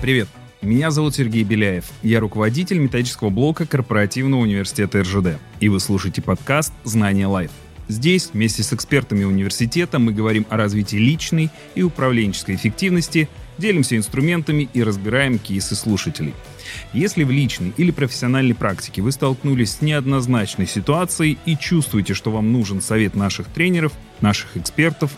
Привет! Меня зовут Сергей Беляев. Я руководитель методического блока Корпоративного университета РЖД. И вы слушаете подкаст «Знания Live». Здесь вместе с экспертами университета мы говорим о развитии личной и управленческой эффективности, делимся инструментами и разбираем кейсы слушателей. Если в личной или профессиональной практике вы столкнулись с неоднозначной ситуацией и чувствуете, что вам нужен совет наших тренеров, наших экспертов,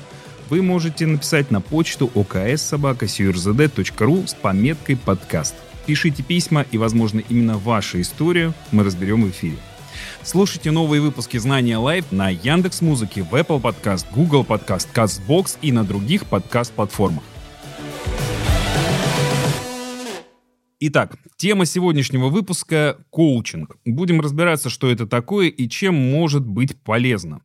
вы можете написать на почту oks.sobaka.surзд.ру с пометкой «Подкаст». Пишите письма, и, возможно, именно вашу историю мы разберем в эфире. Слушайте новые выпуски «Знания Лайв» на Яндекс Музыке, в Apple Podcast, Google Podcast, CastBox и на других подкаст-платформах. Итак, тема сегодняшнего выпуска – коучинг. Будем разбираться, что это такое и чем может быть полезно.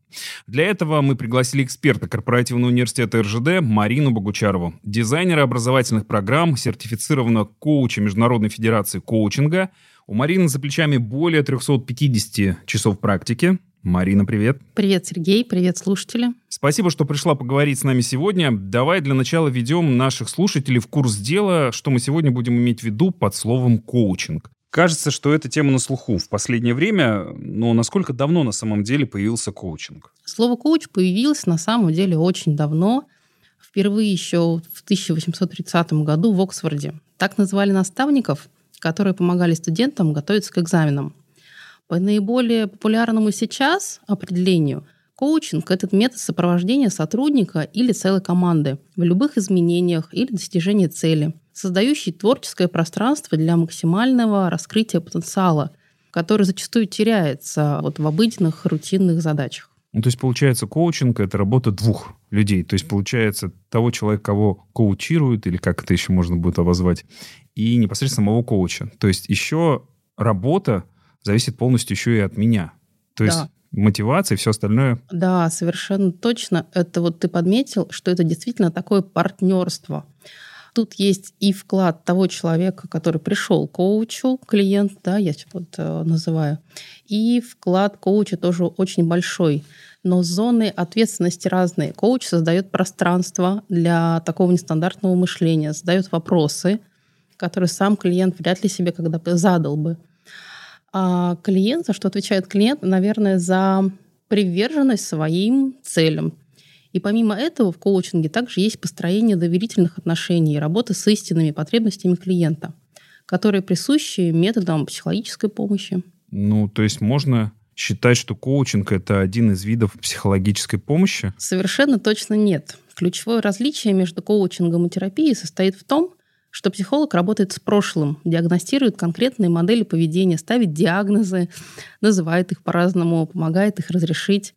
Для этого мы пригласили эксперта корпоративного университета РЖД Марину Богучарову, дизайнера образовательных программ, сертифицированного коуча Международной Федерации коучинга. У Марины за плечами более 350 часов практики. Марина, привет. Привет, Сергей. Привет, слушатели. Спасибо, что пришла поговорить с нами сегодня. Давай для начала ведем наших слушателей в курс дела, что мы сегодня будем иметь в виду под словом коучинг. Кажется, что эта тема на слуху в последнее время, но насколько давно на самом деле появился коучинг? Слово коуч появилось на самом деле очень давно. Впервые еще в 1830 году в Оксфорде. Так назвали наставников, которые помогали студентам готовиться к экзаменам. По наиболее популярному сейчас определению коучинг – это метод сопровождения сотрудника или целой команды в любых изменениях или достижении цели, создающий творческое пространство для максимального раскрытия потенциала, который зачастую теряется вот в обыденных рутинных задачах. Ну, то есть, получается, коучинг — это работа двух людей. То есть, получается, того человека, кого коучируют, или как это еще можно будет обозвать, и непосредственно самого коуча. То есть, еще работа зависит полностью еще и от меня. То есть да. мотивация и все остальное. Да, совершенно точно. Это вот ты подметил, что это действительно такое партнерство. Тут есть и вклад того человека, который пришел к коучу, клиент, да, я вот э, называю, и вклад коуча тоже очень большой. Но зоны ответственности разные. Коуч создает пространство для такого нестандартного мышления, задает вопросы, которые сам клиент вряд ли себе когда бы задал бы. А клиент, за что отвечает клиент, наверное, за приверженность своим целям. И помимо этого в коучинге также есть построение доверительных отношений и работа с истинными потребностями клиента, которые присущи методам психологической помощи. Ну, то есть можно считать, что коучинг — это один из видов психологической помощи? Совершенно точно нет. Ключевое различие между коучингом и терапией состоит в том, что психолог работает с прошлым, диагностирует конкретные модели поведения, ставит диагнозы, называет их по-разному, помогает их разрешить.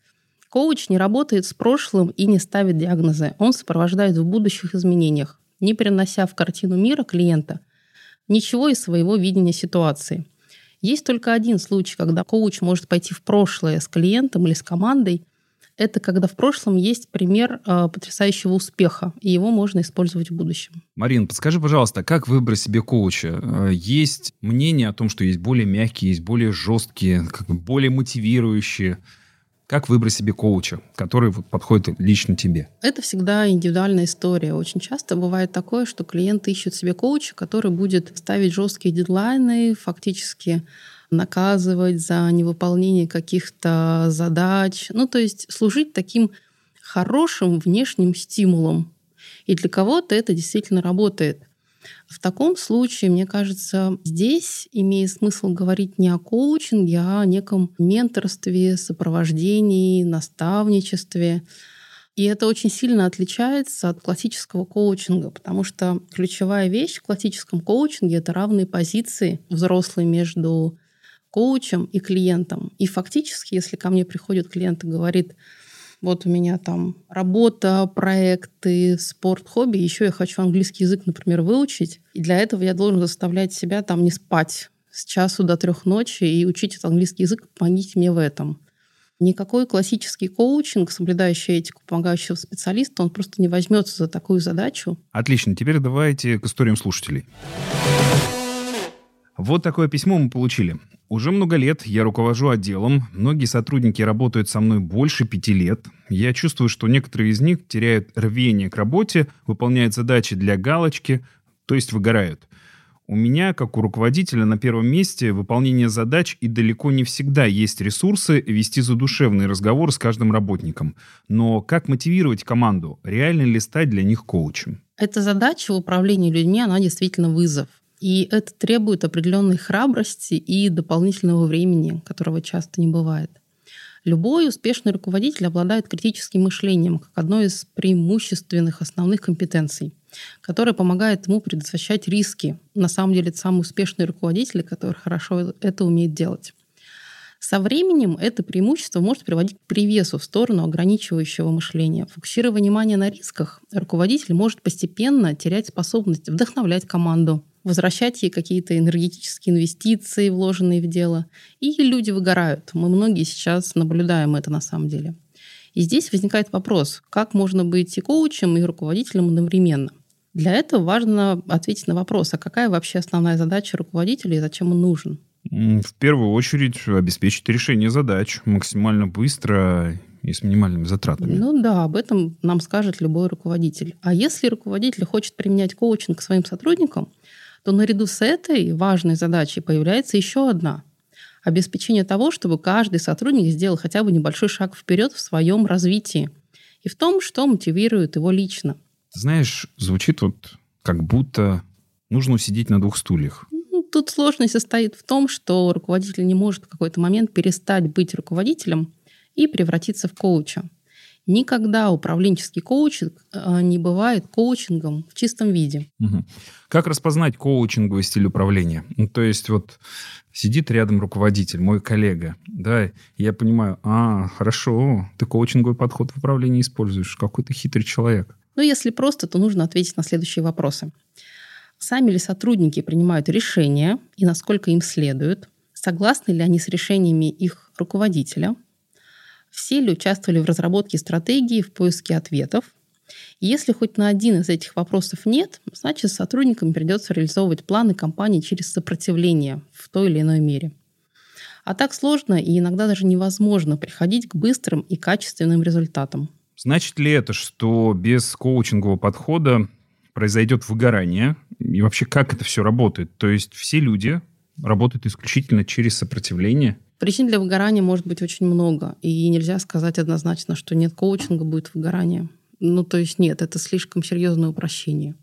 Коуч не работает с прошлым и не ставит диагнозы. Он сопровождает в будущих изменениях, не перенося в картину мира клиента ничего из своего видения ситуации. Есть только один случай, когда коуч может пойти в прошлое с клиентом или с командой это когда в прошлом есть пример э, потрясающего успеха, и его можно использовать в будущем. Марин, подскажи, пожалуйста, как выбрать себе коуча? Э, есть мнение о том, что есть более мягкие, есть более жесткие, как бы более мотивирующие. Как выбрать себе коуча, который вот подходит лично тебе? Это всегда индивидуальная история. Очень часто бывает такое, что клиент ищет себе коуча, который будет ставить жесткие дедлайны, фактически наказывать за невыполнение каких-то задач. Ну, то есть служить таким хорошим внешним стимулом. И для кого-то это действительно работает. В таком случае, мне кажется, здесь имеет смысл говорить не о коучинге, а о неком менторстве, сопровождении, наставничестве. И это очень сильно отличается от классического коучинга, потому что ключевая вещь в классическом коучинге — это равные позиции взрослые между коучем и клиентом. И фактически, если ко мне приходит клиент и говорит, вот у меня там работа, проекты, спорт, хобби, еще я хочу английский язык, например, выучить, и для этого я должен заставлять себя там не спать с часу до трех ночи и учить этот английский язык, помогите мне в этом. Никакой классический коучинг, соблюдающий этику помогающего специалиста, он просто не возьмется за такую задачу. Отлично. Теперь давайте к историям слушателей. Вот такое письмо мы получили. Уже много лет я руковожу отделом, многие сотрудники работают со мной больше пяти лет. Я чувствую, что некоторые из них теряют рвение к работе, выполняют задачи для галочки, то есть выгорают. У меня, как у руководителя, на первом месте выполнение задач и далеко не всегда есть ресурсы вести задушевный разговор с каждым работником. Но как мотивировать команду? Реально ли стать для них коучем? Эта задача в управлении людьми, она действительно вызов. И это требует определенной храбрости и дополнительного времени, которого часто не бывает. Любой успешный руководитель обладает критическим мышлением как одной из преимущественных основных компетенций которая помогает ему предотвращать риски. На самом деле, это самый успешный руководитель, который хорошо это умеет делать. Со временем это преимущество может приводить к привесу в сторону ограничивающего мышления. Фокусируя внимание на рисках, руководитель может постепенно терять способность вдохновлять команду, возвращать ей какие-то энергетические инвестиции, вложенные в дело. И люди выгорают. Мы многие сейчас наблюдаем это на самом деле. И здесь возникает вопрос, как можно быть и коучем, и руководителем одновременно. Для этого важно ответить на вопрос, а какая вообще основная задача руководителя и зачем он нужен? В первую очередь обеспечить решение задач максимально быстро и с минимальными затратами. Ну да, об этом нам скажет любой руководитель. А если руководитель хочет применять коучинг к своим сотрудникам, то наряду с этой важной задачей появляется еще одна – обеспечение того, чтобы каждый сотрудник сделал хотя бы небольшой шаг вперед в своем развитии и в том, что мотивирует его лично – знаешь, звучит вот как будто нужно усидеть на двух стульях. Ну, тут сложность состоит в том, что руководитель не может в какой-то момент перестать быть руководителем и превратиться в коуча. Никогда управленческий коучинг э, не бывает коучингом в чистом виде. Угу. Как распознать коучинговый стиль управления? Ну, то есть вот сидит рядом руководитель, мой коллега, да, я понимаю, а, хорошо, ты коучинговый подход в управлении используешь, какой ты хитрый человек. Ну, если просто, то нужно ответить на следующие вопросы. Сами ли сотрудники принимают решения и насколько им следует? Согласны ли они с решениями их руководителя? Все ли участвовали в разработке стратегии, в поиске ответов? Если хоть на один из этих вопросов нет, значит, сотрудникам придется реализовывать планы компании через сопротивление в той или иной мере. А так сложно и иногда даже невозможно приходить к быстрым и качественным результатам. Значит ли это, что без коучингового подхода произойдет выгорание? И вообще, как это все работает? То есть все люди работают исключительно через сопротивление? Причин для выгорания может быть очень много. И нельзя сказать однозначно, что нет коучинга, будет выгорание. Ну, то есть нет, это слишком серьезное упрощение.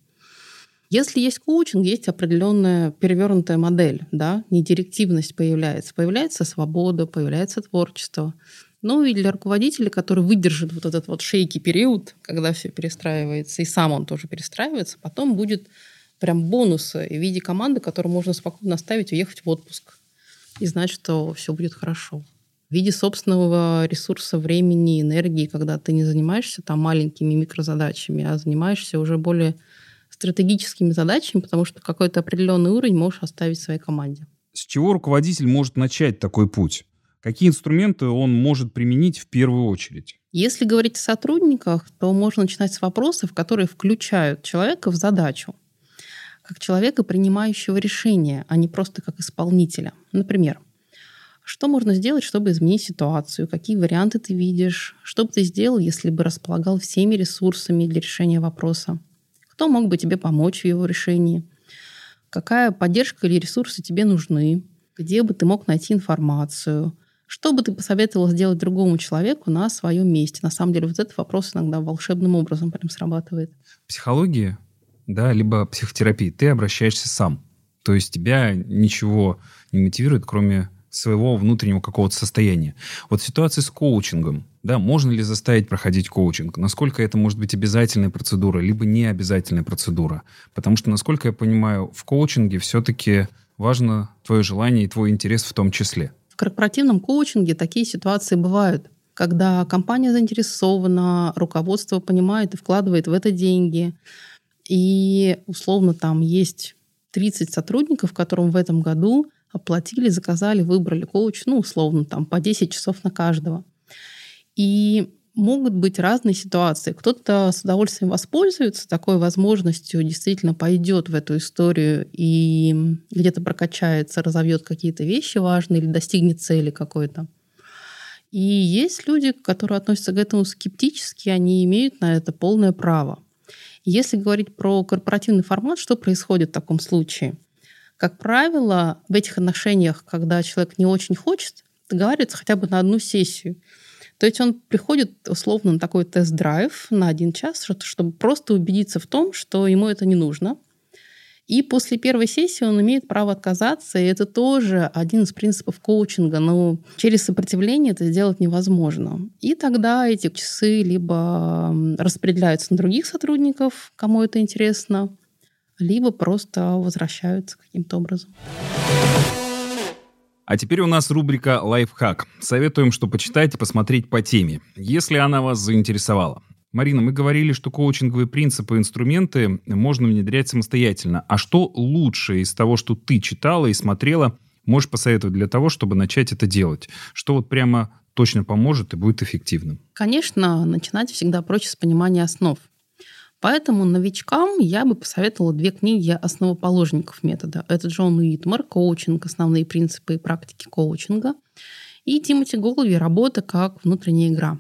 Если есть коучинг, есть определенная перевернутая модель, да, не директивность появляется, появляется свобода, появляется творчество. Ну и для руководителя, который выдержит вот этот вот шейкий период, когда все перестраивается, и сам он тоже перестраивается, потом будет прям бонусы в виде команды, которую можно спокойно оставить, уехать в отпуск и знать, что все будет хорошо. В виде собственного ресурса времени, энергии, когда ты не занимаешься там маленькими микрозадачами, а занимаешься уже более стратегическими задачами, потому что какой-то определенный уровень можешь оставить своей команде. С чего руководитель может начать такой путь? Какие инструменты он может применить в первую очередь? Если говорить о сотрудниках, то можно начинать с вопросов, которые включают человека в задачу, как человека, принимающего решения, а не просто как исполнителя. Например, что можно сделать, чтобы изменить ситуацию? Какие варианты ты видишь? Что бы ты сделал, если бы располагал всеми ресурсами для решения вопроса? Кто мог бы тебе помочь в его решении? Какая поддержка или ресурсы тебе нужны? Где бы ты мог найти информацию? Что бы ты посоветовала сделать другому человеку на своем месте? На самом деле вот этот вопрос иногда волшебным образом прям срабатывает. Психология, да, либо психотерапия, ты обращаешься сам. То есть тебя ничего не мотивирует, кроме своего внутреннего какого-то состояния. Вот в ситуации с коучингом, да, можно ли заставить проходить коучинг? Насколько это может быть обязательная процедура, либо не обязательная процедура? Потому что, насколько я понимаю, в коучинге все-таки важно твое желание и твой интерес в том числе. В корпоративном коучинге такие ситуации бывают, когда компания заинтересована, руководство понимает и вкладывает в это деньги. И условно там есть 30 сотрудников, которым в этом году оплатили, заказали, выбрали коуч, ну, условно, там по 10 часов на каждого. И могут быть разные ситуации. Кто-то с удовольствием воспользуется такой возможностью, действительно пойдет в эту историю и где-то прокачается, разовьет какие-то вещи важные или достигнет цели какой-то. И есть люди, которые относятся к этому скептически, они имеют на это полное право. Если говорить про корпоративный формат, что происходит в таком случае? Как правило, в этих отношениях, когда человек не очень хочет, договаривается хотя бы на одну сессию. То есть он приходит условно на такой тест-драйв на один час, чтобы просто убедиться в том, что ему это не нужно. И после первой сессии он имеет право отказаться, и это тоже один из принципов коучинга, но через сопротивление это сделать невозможно. И тогда эти часы либо распределяются на других сотрудников, кому это интересно, либо просто возвращаются каким-то образом. А теперь у нас рубрика «Лайфхак». Советуем, что почитать и посмотреть по теме, если она вас заинтересовала. Марина, мы говорили, что коучинговые принципы и инструменты можно внедрять самостоятельно. А что лучше из того, что ты читала и смотрела, можешь посоветовать для того, чтобы начать это делать? Что вот прямо точно поможет и будет эффективным? Конечно, начинать всегда проще с понимания основ. Поэтому новичкам я бы посоветовала две книги основоположников метода. Это Джон Уитмар «Коучинг. Основные принципы и практики коучинга» и Тимоти Голуби «Работа как внутренняя игра».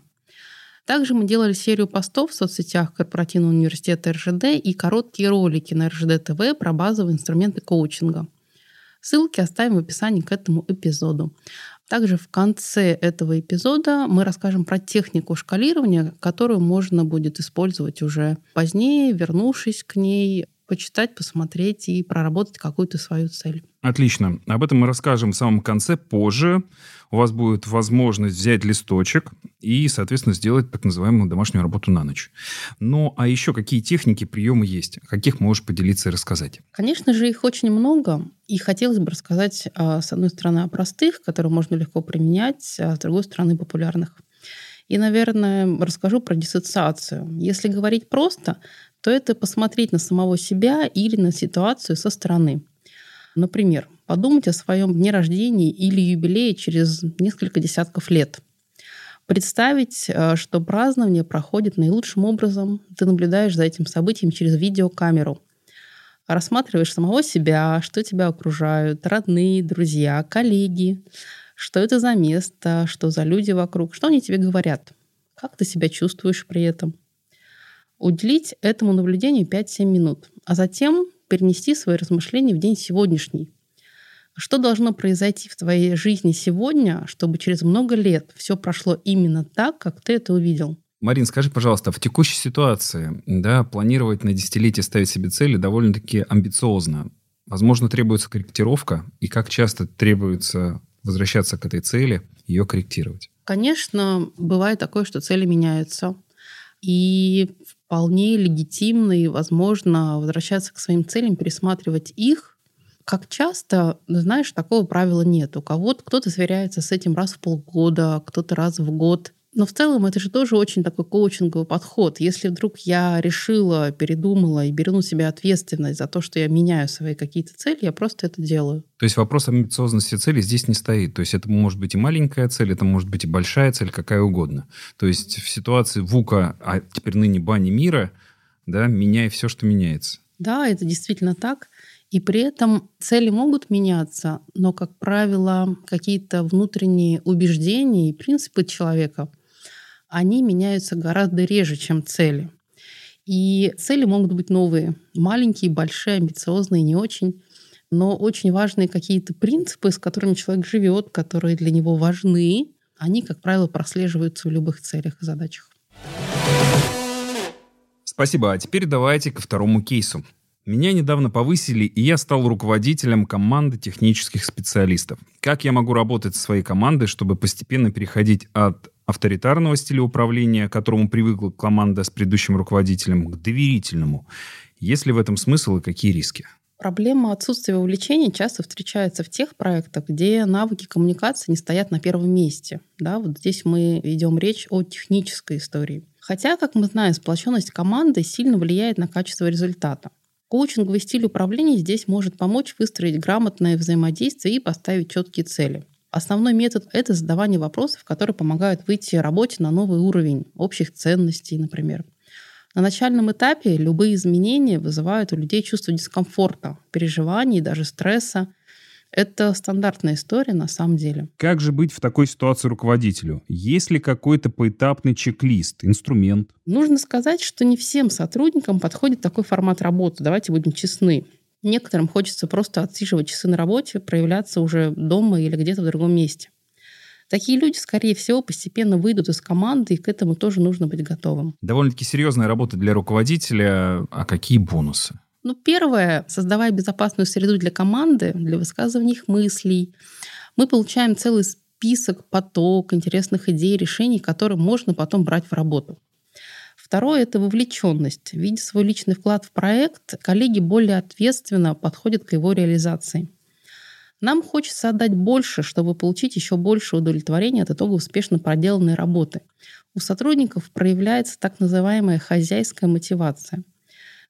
Также мы делали серию постов в соцсетях Корпоративного университета РЖД и короткие ролики на РЖД ТВ про базовые инструменты коучинга. Ссылки оставим в описании к этому эпизоду. Также в конце этого эпизода мы расскажем про технику шкалирования, которую можно будет использовать уже позднее, вернувшись к ней, почитать, посмотреть и проработать какую-то свою цель. Отлично. Об этом мы расскажем в самом конце позже. У вас будет возможность взять листочек и, соответственно, сделать так называемую домашнюю работу на ночь. Ну, а еще какие техники, приемы есть? Каких можешь поделиться и рассказать? Конечно же, их очень много. И хотелось бы рассказать, а, с одной стороны, о простых, которые можно легко применять, а с другой стороны, популярных. И, наверное, расскажу про диссоциацию. Если говорить просто, то это посмотреть на самого себя или на ситуацию со стороны. Например, подумать о своем дне рождения или юбилее через несколько десятков лет. Представить, э, что празднование проходит наилучшим образом. Ты наблюдаешь за этим событием через видеокамеру. Рассматриваешь самого себя, что тебя окружают, родные, друзья, коллеги, что это за место, что за люди вокруг, что они тебе говорят, как ты себя чувствуешь при этом – Уделить этому наблюдению 5-7 минут, а затем перенести свои размышления в день сегодняшний. Что должно произойти в твоей жизни сегодня, чтобы через много лет все прошло именно так, как ты это увидел? Марин, скажи, пожалуйста, в текущей ситуации, да, планировать на десятилетие ставить себе цели довольно-таки амбициозно. Возможно, требуется корректировка, и как часто требуется возвращаться к этой цели, ее корректировать? Конечно, бывает такое, что цели меняются. И вполне легитимно и возможно возвращаться к своим целям, пересматривать их. Как часто, знаешь, такого правила нет. У кого-то кто-то сверяется с этим раз в полгода, кто-то раз в год. Но в целом это же тоже очень такой коучинговый подход. Если вдруг я решила, передумала и беру на себя ответственность за то, что я меняю свои какие-то цели, я просто это делаю. То есть вопрос амбициозности цели здесь не стоит. То есть это может быть и маленькая цель, это может быть и большая цель, какая угодно. То есть в ситуации ВУКа, а теперь ныне бани мира, да, меняй все, что меняется. Да, это действительно так. И при этом цели могут меняться, но, как правило, какие-то внутренние убеждения и принципы человека они меняются гораздо реже, чем цели. И цели могут быть новые, маленькие, большие, амбициозные, не очень, но очень важные какие-то принципы, с которыми человек живет, которые для него важны, они, как правило, прослеживаются в любых целях и задачах. Спасибо. А теперь давайте ко второму кейсу. Меня недавно повысили, и я стал руководителем команды технических специалистов. Как я могу работать со своей командой, чтобы постепенно переходить от авторитарного стиля управления, к которому привыкла команда с предыдущим руководителем, к доверительному. Есть ли в этом смысл и какие риски? Проблема отсутствия увлечения часто встречается в тех проектах, где навыки коммуникации не стоят на первом месте. Да, вот здесь мы ведем речь о технической истории. Хотя, как мы знаем, сплоченность команды сильно влияет на качество результата. Коучинговый стиль управления здесь может помочь выстроить грамотное взаимодействие и поставить четкие цели. Основной метод — это задавание вопросов, которые помогают выйти работе на новый уровень общих ценностей, например. На начальном этапе любые изменения вызывают у людей чувство дискомфорта, переживаний, даже стресса. Это стандартная история на самом деле. Как же быть в такой ситуации руководителю? Есть ли какой-то поэтапный чек-лист, инструмент? Нужно сказать, что не всем сотрудникам подходит такой формат работы. Давайте будем честны. Некоторым хочется просто отсиживать часы на работе, проявляться уже дома или где-то в другом месте. Такие люди, скорее всего, постепенно выйдут из команды, и к этому тоже нужно быть готовым. Довольно-таки серьезная работа для руководителя. А какие бонусы? Ну, первое, создавая безопасную среду для команды, для высказывания их мыслей, мы получаем целый список, поток интересных идей, решений, которые можно потом брать в работу. Второе — это вовлеченность. Видя свой личный вклад в проект, коллеги более ответственно подходят к его реализации. Нам хочется отдать больше, чтобы получить еще больше удовлетворения от итога успешно проделанной работы. У сотрудников проявляется так называемая хозяйская мотивация —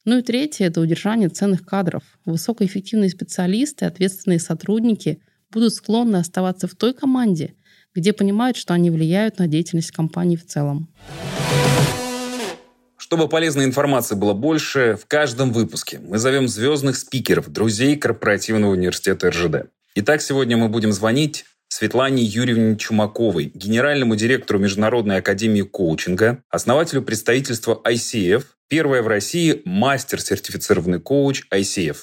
ну и третье — это удержание ценных кадров. Высокоэффективные специалисты, ответственные сотрудники будут склонны оставаться в той команде, где понимают, что они влияют на деятельность компании в целом. Чтобы полезной информации было больше, в каждом выпуске мы зовем звездных спикеров, друзей корпоративного университета РЖД. Итак, сегодня мы будем звонить Светлане Юрьевне Чумаковой, генеральному директору Международной академии коучинга, основателю представительства ICF, первая в России мастер-сертифицированный коуч ICF.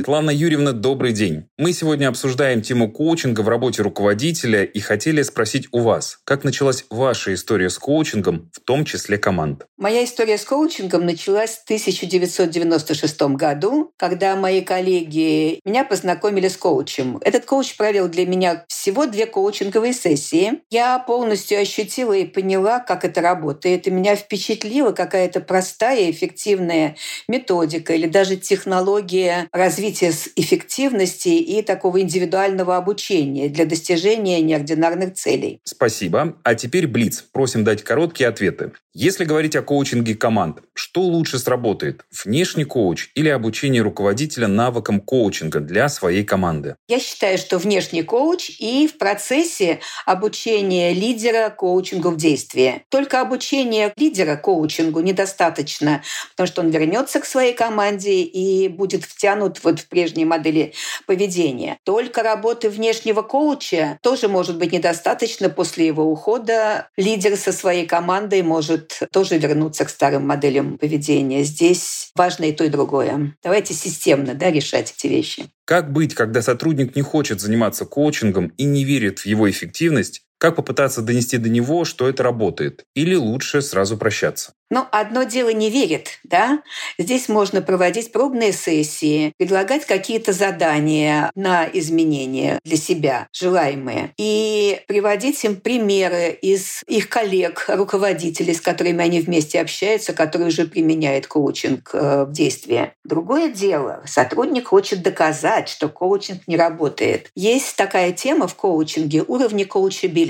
Светлана Юрьевна, добрый день. Мы сегодня обсуждаем тему коучинга в работе руководителя и хотели спросить у вас, как началась ваша история с коучингом, в том числе команд? Моя история с коучингом началась в 1996 году, когда мои коллеги меня познакомили с коучем. Этот коуч провел для меня всего две коучинговые сессии. Я полностью ощутила и поняла, как это работает. И меня впечатлила какая-то простая, эффективная методика или даже технология развития эффективности и такого индивидуального обучения для достижения неординарных целей. Спасибо. А теперь Блиц. Просим дать короткие ответы. Если говорить о коучинге команд, что лучше сработает? Внешний коуч или обучение руководителя навыкам коучинга для своей команды? Я считаю, что внешний коуч и в процессе обучения лидера коучингу в действии. Только обучение лидера коучингу недостаточно, потому что он вернется к своей команде и будет втянут вот в прежние модели поведения. Только работы внешнего коуча тоже может быть недостаточно после его ухода. Лидер со своей командой может тоже вернуться к старым моделям поведения. Здесь важно и то, и другое. Давайте системно да, решать эти вещи. Как быть, когда сотрудник не хочет заниматься коучингом и не верит в его эффективность, как попытаться донести до него, что это работает? Или лучше сразу прощаться? Но одно дело не верит, да? Здесь можно проводить пробные сессии, предлагать какие-то задания на изменения для себя, желаемые, и приводить им примеры из их коллег, руководителей, с которыми они вместе общаются, которые уже применяют коучинг э, в действии. Другое дело, сотрудник хочет доказать, что коучинг не работает. Есть такая тема в коучинге – уровни коучабилити.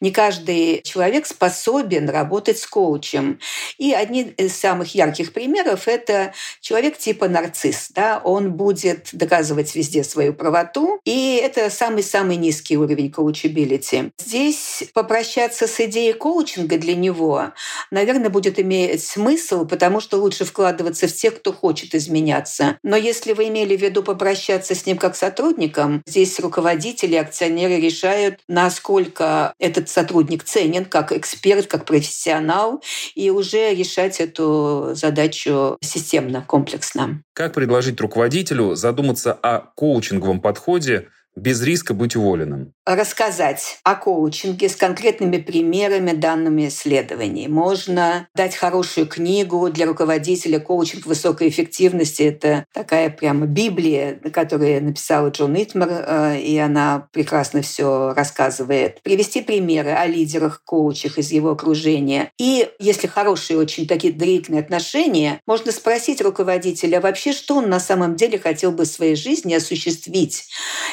Не каждый человек способен работать с коучем. И одни из самых ярких примеров – это человек типа нарцисс. Да? Он будет доказывать везде свою правоту, и это самый-самый низкий уровень коучабилити. Здесь попрощаться с идеей коучинга для него, наверное, будет иметь смысл, потому что лучше вкладываться в тех, кто хочет изменяться. Но если вы имели в виду попрощаться с ним как сотрудником, здесь руководители, акционеры решают, насколько этот сотрудник ценен как эксперт, как профессионал, и уже решать эту задачу системно, комплексно. Как предложить руководителю задуматься о коучинговом подходе без риска быть уволенным? Рассказать о коучинге с конкретными примерами, данными исследований. Можно дать хорошую книгу для руководителя коучинг высокой эффективности. Это такая прямо Библия, которую написала Джон Итмер, э, и она прекрасно все рассказывает. Привести примеры о лидерах, коучах из его окружения. И если хорошие очень такие длительные отношения, можно спросить руководителя вообще, что он на самом деле хотел бы в своей жизни осуществить,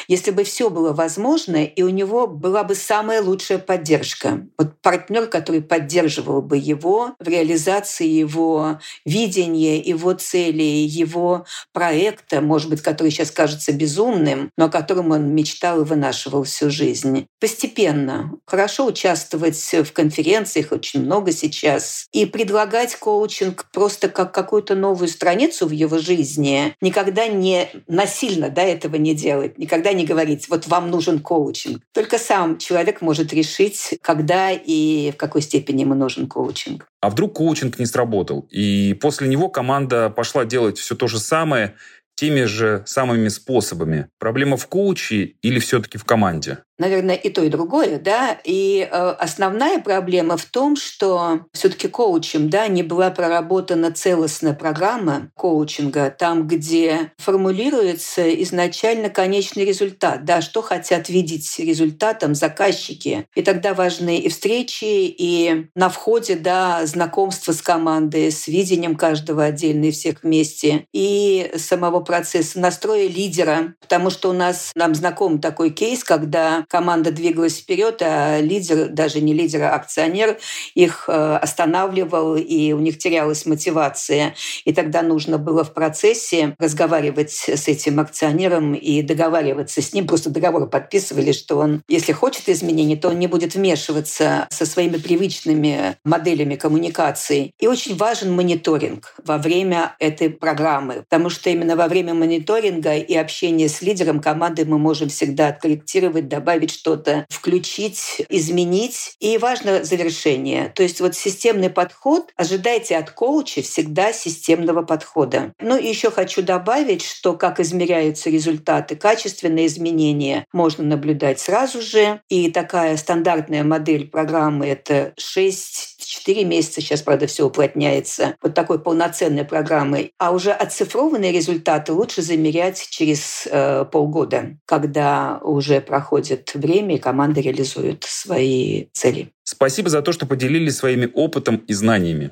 если бы все было возможно, и у него была бы самая лучшая поддержка. Вот партнер, который поддерживал бы его в реализации его видения, его целей, его проекта, может быть, который сейчас кажется безумным, но о котором он мечтал и вынашивал всю жизнь. Постепенно. Хорошо участвовать в конференциях, очень много сейчас, и предлагать коучинг просто как какую-то новую страницу в его жизни, никогда не насильно до этого не делать, никогда не говорить говорить, вот вам нужен коучинг. Только сам человек может решить, когда и в какой степени ему нужен коучинг. А вдруг коучинг не сработал, и после него команда пошла делать все то же самое, теми же самыми способами. Проблема в коуче или все-таки в команде? Наверное, и то, и другое, да. И э, основная проблема в том, что все-таки коучем, да, не была проработана целостная программа коучинга, там, где формулируется изначально конечный результат, да, что хотят видеть результатом заказчики. И тогда важны и встречи, и на входе, да, знакомство с командой, с видением каждого отдельно и всех вместе, и самого процесса настроя лидера, потому что у нас, нам знаком такой кейс, когда команда двигалась вперед, а лидер, даже не лидер, а акционер, их э, останавливал, и у них терялась мотивация. И тогда нужно было в процессе разговаривать с этим акционером и договариваться с ним. Просто договор подписывали, что он, если хочет изменений, то он не будет вмешиваться со своими привычными моделями коммуникации. И очень важен мониторинг во время этой программы, потому что именно во время мониторинга и общения с лидером команды мы можем всегда откорректировать, добавить добавить что-то, включить, изменить. И важно завершение. То есть вот системный подход, ожидайте от коуча всегда системного подхода. Ну и еще хочу добавить, что как измеряются результаты, качественные изменения можно наблюдать сразу же. И такая стандартная модель программы — это 6 4 месяца, сейчас, правда, все уплотняется, вот такой полноценной программой. А уже оцифрованные результаты лучше замерять через э, полгода, когда уже проходит время, и команда реализует свои цели. Спасибо за то, что поделились своими опытом и знаниями.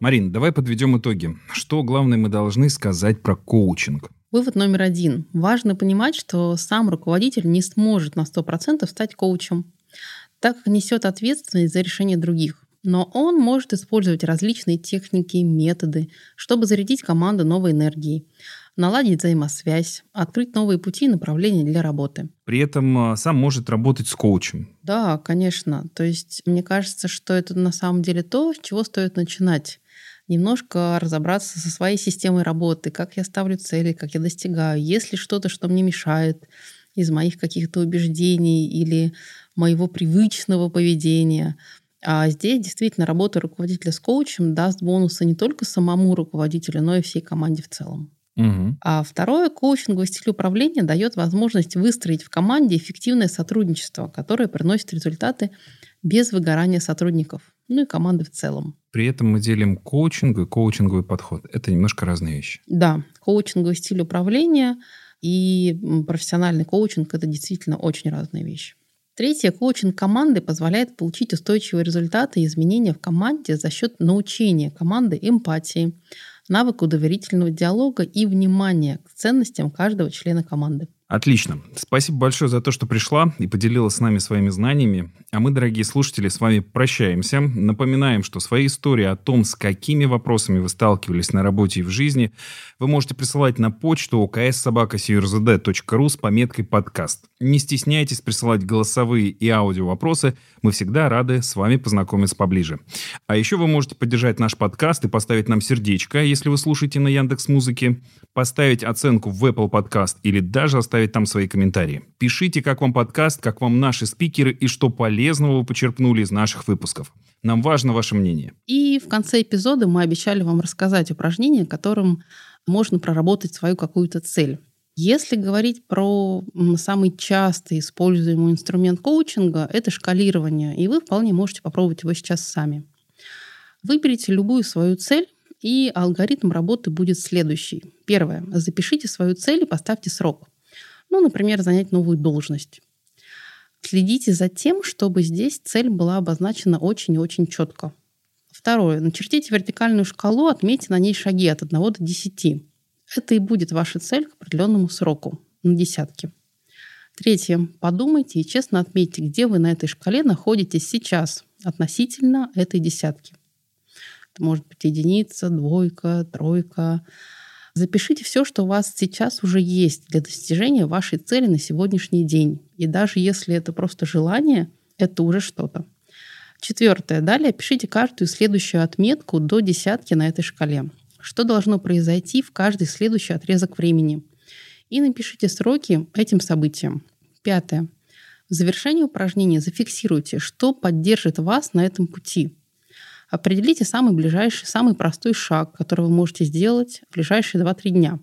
Марин, давай подведем итоги. Что главное мы должны сказать про коучинг? Вывод номер один. Важно понимать, что сам руководитель не сможет на 100% стать коучем так как несет ответственность за решение других. Но он может использовать различные техники, методы, чтобы зарядить команду новой энергией, наладить взаимосвязь, открыть новые пути и направления для работы. При этом а, сам может работать с коучем. Да, конечно. То есть мне кажется, что это на самом деле то, с чего стоит начинать немножко разобраться со своей системой работы, как я ставлю цели, как я достигаю, есть ли что-то, что мне мешает из моих каких-то убеждений или моего привычного поведения. А здесь действительно работа руководителя с коучем даст бонусы не только самому руководителю, но и всей команде в целом. Угу. А второе, коучинговый стиль управления дает возможность выстроить в команде эффективное сотрудничество, которое приносит результаты без выгорания сотрудников, ну и команды в целом. При этом мы делим коучинг и коучинговый подход. Это немножко разные вещи. Да, коучинговый стиль управления и профессиональный коучинг – это действительно очень разные вещи. Третье, коучинг команды позволяет получить устойчивые результаты и изменения в команде за счет научения команды эмпатии, навыку доверительного диалога и внимания к ценностям каждого члена команды. Отлично. Спасибо большое за то, что пришла и поделилась с нами своими знаниями. А мы, дорогие слушатели, с вами прощаемся. Напоминаем, что свои истории о том, с какими вопросами вы сталкивались на работе и в жизни, вы можете присылать на почту okssobaka.crzd.ru с пометкой «Подкаст». Не стесняйтесь присылать голосовые и аудио вопросы. Мы всегда рады с вами познакомиться поближе. А еще вы можете поддержать наш подкаст и поставить нам сердечко, если вы слушаете на Яндекс Музыке, поставить оценку в Apple Podcast или даже оставить оставить там свои комментарии. Пишите, как вам подкаст, как вам наши спикеры и что полезного вы почерпнули из наших выпусков. Нам важно ваше мнение. И в конце эпизода мы обещали вам рассказать упражнение, которым можно проработать свою какую-то цель. Если говорить про самый часто используемый инструмент коучинга, это шкалирование, и вы вполне можете попробовать его сейчас сами. Выберите любую свою цель, и алгоритм работы будет следующий. Первое. Запишите свою цель и поставьте срок. Ну, например, занять новую должность. Следите за тем, чтобы здесь цель была обозначена очень и очень четко. Второе. Начертите вертикальную шкалу, отметьте на ней шаги от 1 до 10. Это и будет ваша цель к определенному сроку, на десятки. Третье. Подумайте и честно отметьте, где вы на этой шкале находитесь сейчас относительно этой десятки. Это может быть единица, двойка, тройка, Запишите все, что у вас сейчас уже есть для достижения вашей цели на сегодняшний день. И даже если это просто желание, это уже что-то. Четвертое. Далее пишите каждую следующую отметку до десятки на этой шкале. Что должно произойти в каждый следующий отрезок времени? и напишите сроки этим событиям. Пятое. В завершении упражнения зафиксируйте, что поддержит вас на этом пути. Определите самый ближайший, самый простой шаг, который вы можете сделать в ближайшие 2-3 дня.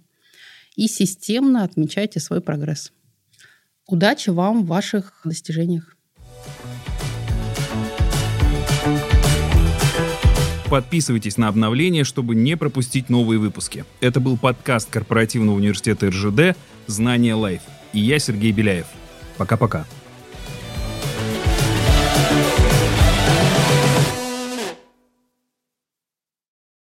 И системно отмечайте свой прогресс. Удачи вам в ваших достижениях. Подписывайтесь на обновления, чтобы не пропустить новые выпуски. Это был подкаст Корпоративного университета РЖД «Знания Live». И я Сергей Беляев. Пока-пока.